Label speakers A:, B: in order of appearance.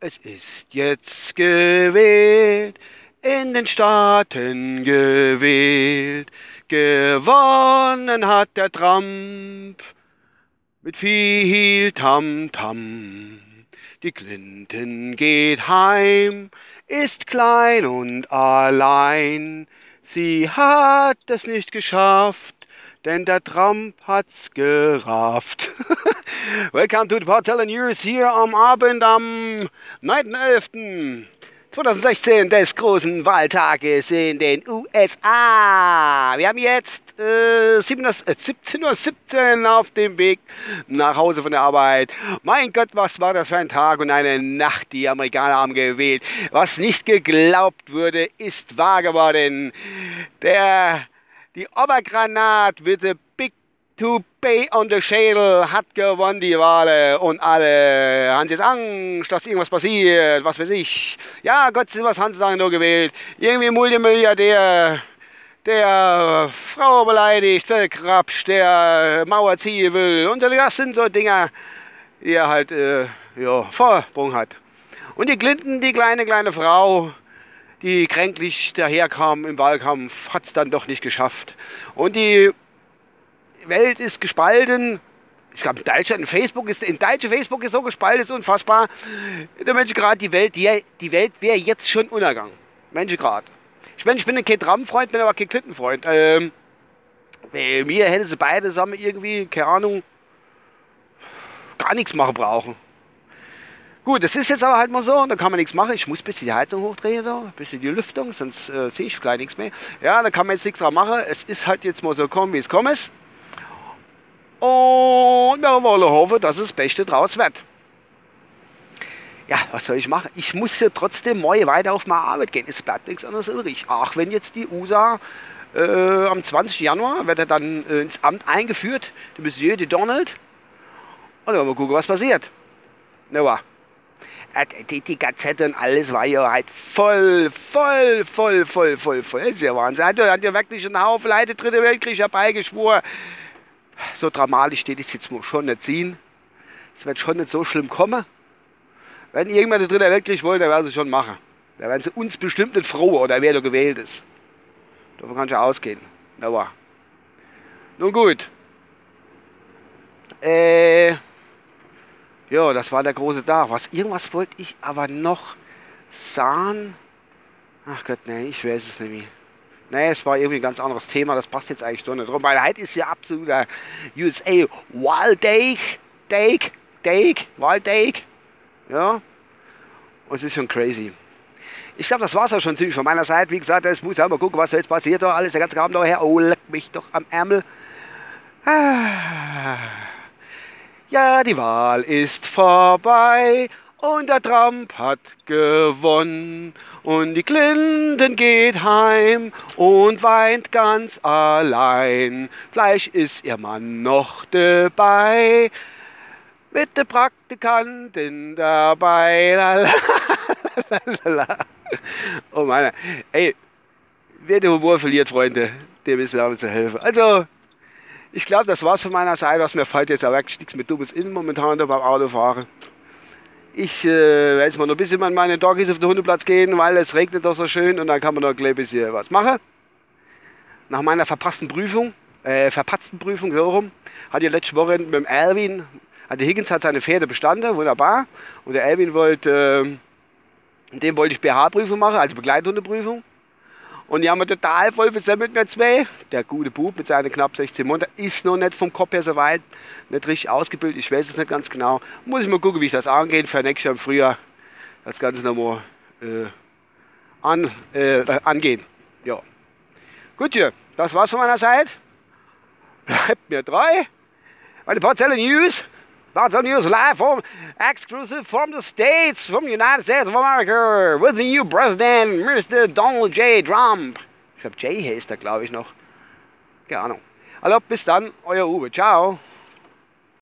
A: es ist jetzt gewählt, in den Staaten gewählt. Gewonnen hat der Trump mit viel Tamtam. Die Clinton geht heim, ist klein und allein. Sie hat es nicht geschafft, denn der Trump hat's gerafft. Welcome to the Portella News hier am Abend am 9.11. 2016 des großen Wahltages in den USA. Wir haben jetzt äh, 17.17 Uhr auf dem Weg nach Hause von der Arbeit. Mein Gott, was war das für ein Tag und eine Nacht, die Amerikaner haben gewählt. Was nicht geglaubt wurde, ist wahr geworden. Der, die Obergranat with the big to pay on the Schädel hat gewonnen die Wale und alle haben jetzt Angst, dass irgendwas passiert, was weiß ich. Ja, Gott sei was haben sie nur gewählt. Irgendwie Multimilliardär, der Frau beleidigt, verkrapscht, der Mauer ziehen will und das sind so Dinger, die er halt, äh, ja, Vorsprung hat. Und die Clinton, die kleine, kleine Frau, die kränklich daherkam im Wahlkampf, hat es dann doch nicht geschafft. Und die Welt ist gespalten. Ich glaube, in Deutschland, in Facebook ist, in deutsche Facebook ist so gespalten, ist unfassbar. Der Mensch die Welt, die, die Welt wäre jetzt schon Untergang. Mensch gerade. Ich meine, ich bin kein Trump-Freund, bin aber kein Clinton-Freund. Ähm, mir hätte sie beide zusammen irgendwie, keine Ahnung, gar nichts machen brauchen. Gut, das ist jetzt aber halt mal so, da kann man nichts machen. Ich muss ein bisschen die Heizung hochdrehen, da, ein bisschen die Lüftung, sonst äh, sehe ich gleich nichts mehr. Ja, da kann man jetzt nichts dran machen. Es ist halt jetzt mal so kommen, wie es kommen ist. Und wir wollen hoffen, dass es das Beste draus wird. Ja, was soll ich machen? Ich muss ja trotzdem morgen weiter auf meine Arbeit gehen. Es bleibt nichts anderes übrig. Ach, wenn jetzt die USA äh, am 20. Januar wird er dann äh, ins Amt eingeführt, der Monsieur de Donald. Und dann mal gucken, was passiert. Na, war. Äh, die, die Gazette und alles war ja halt voll, voll, voll, voll, voll, voll. Das ist ja Wahnsinn. Hat, hat ja wirklich einen Haufen Leute Dritte Weltkrieg herbeigeschworen so dramatisch steht es jetzt schon nicht ziehen. Es wird schon nicht so schlimm kommen. Wenn irgendwann der dritte Weltkrieg wollen, dann werden sie schon machen. Da werden sie uns bestimmt nicht froh, oder wer da gewählt ist. Davon kann ich ausgehen. Aber. Nun gut. Äh, ja, das war der große Tag. Was, irgendwas wollte ich aber noch sagen. Ach Gott, nee, ich weiß es nicht mehr. Nee, es war irgendwie ein ganz anderes Thema, das passt jetzt eigentlich doch nicht drum, weil heute ist ja absoluter USA Wild Day, Day, Day, Wild Day. Ja, und es ist schon crazy. Ich glaube, das war es auch schon ziemlich von meiner Seite. Wie gesagt, es muss ja mal gucken, was jetzt passiert alles, der ganze Abend daher. Oh, leck mich doch am Ärmel. Ah. Ja, die Wahl ist vorbei und der Trump hat gewonnen. Und die Clinton geht heim und weint ganz allein. Fleisch ist ihr Mann noch dabei, mit der Praktikantin dabei. Oh meine, ey, wer den Humor verliert, Freunde, dem ist damit zu helfen. Also, ich glaube, das war's von meiner Seite. Was mir fällt jetzt auch wirklich nichts mit dummes Innen momentan da beim Autofahren. Ich äh, werde jetzt mal noch ein bisschen an meine Doggies auf den Hundeplatz gehen, weil es regnet doch so schön und dann kann man noch ein bisschen was machen. Nach meiner verpassten Prüfung, äh, verpatzten Prüfung, so rum, hatte ich letzte Woche mit dem Alvin, also Higgins hat seine Pferde bestanden, wunderbar. Und der Alvin wollte, äh, dem wollte ich BH-Prüfung machen, also Begleithundeprüfung. Und die haben wir total voll versemmelt, wir zwei. Der gute Bub mit seinen knapp 16 Monaten ist noch nicht vom Kopf her so weit, nicht richtig ausgebildet. Ich weiß es nicht ganz genau. Muss ich mal gucken, wie ich das angehe. Für nächstes Jahr im Frühjahr das Ganze nochmal äh, an, äh, angehen. Ja. Gut, ja, das war's von meiner Seite. Bleibt mir treu. Meine Parzelle News. Parzelle News live from exclusive from the States, from the United States of America, with the new president, Mr. Donald J. Trump. Ich glaube, J heißt er, glaube ich, noch. Keine Ahnung. Also, bis dann, euer Uwe. Ciao.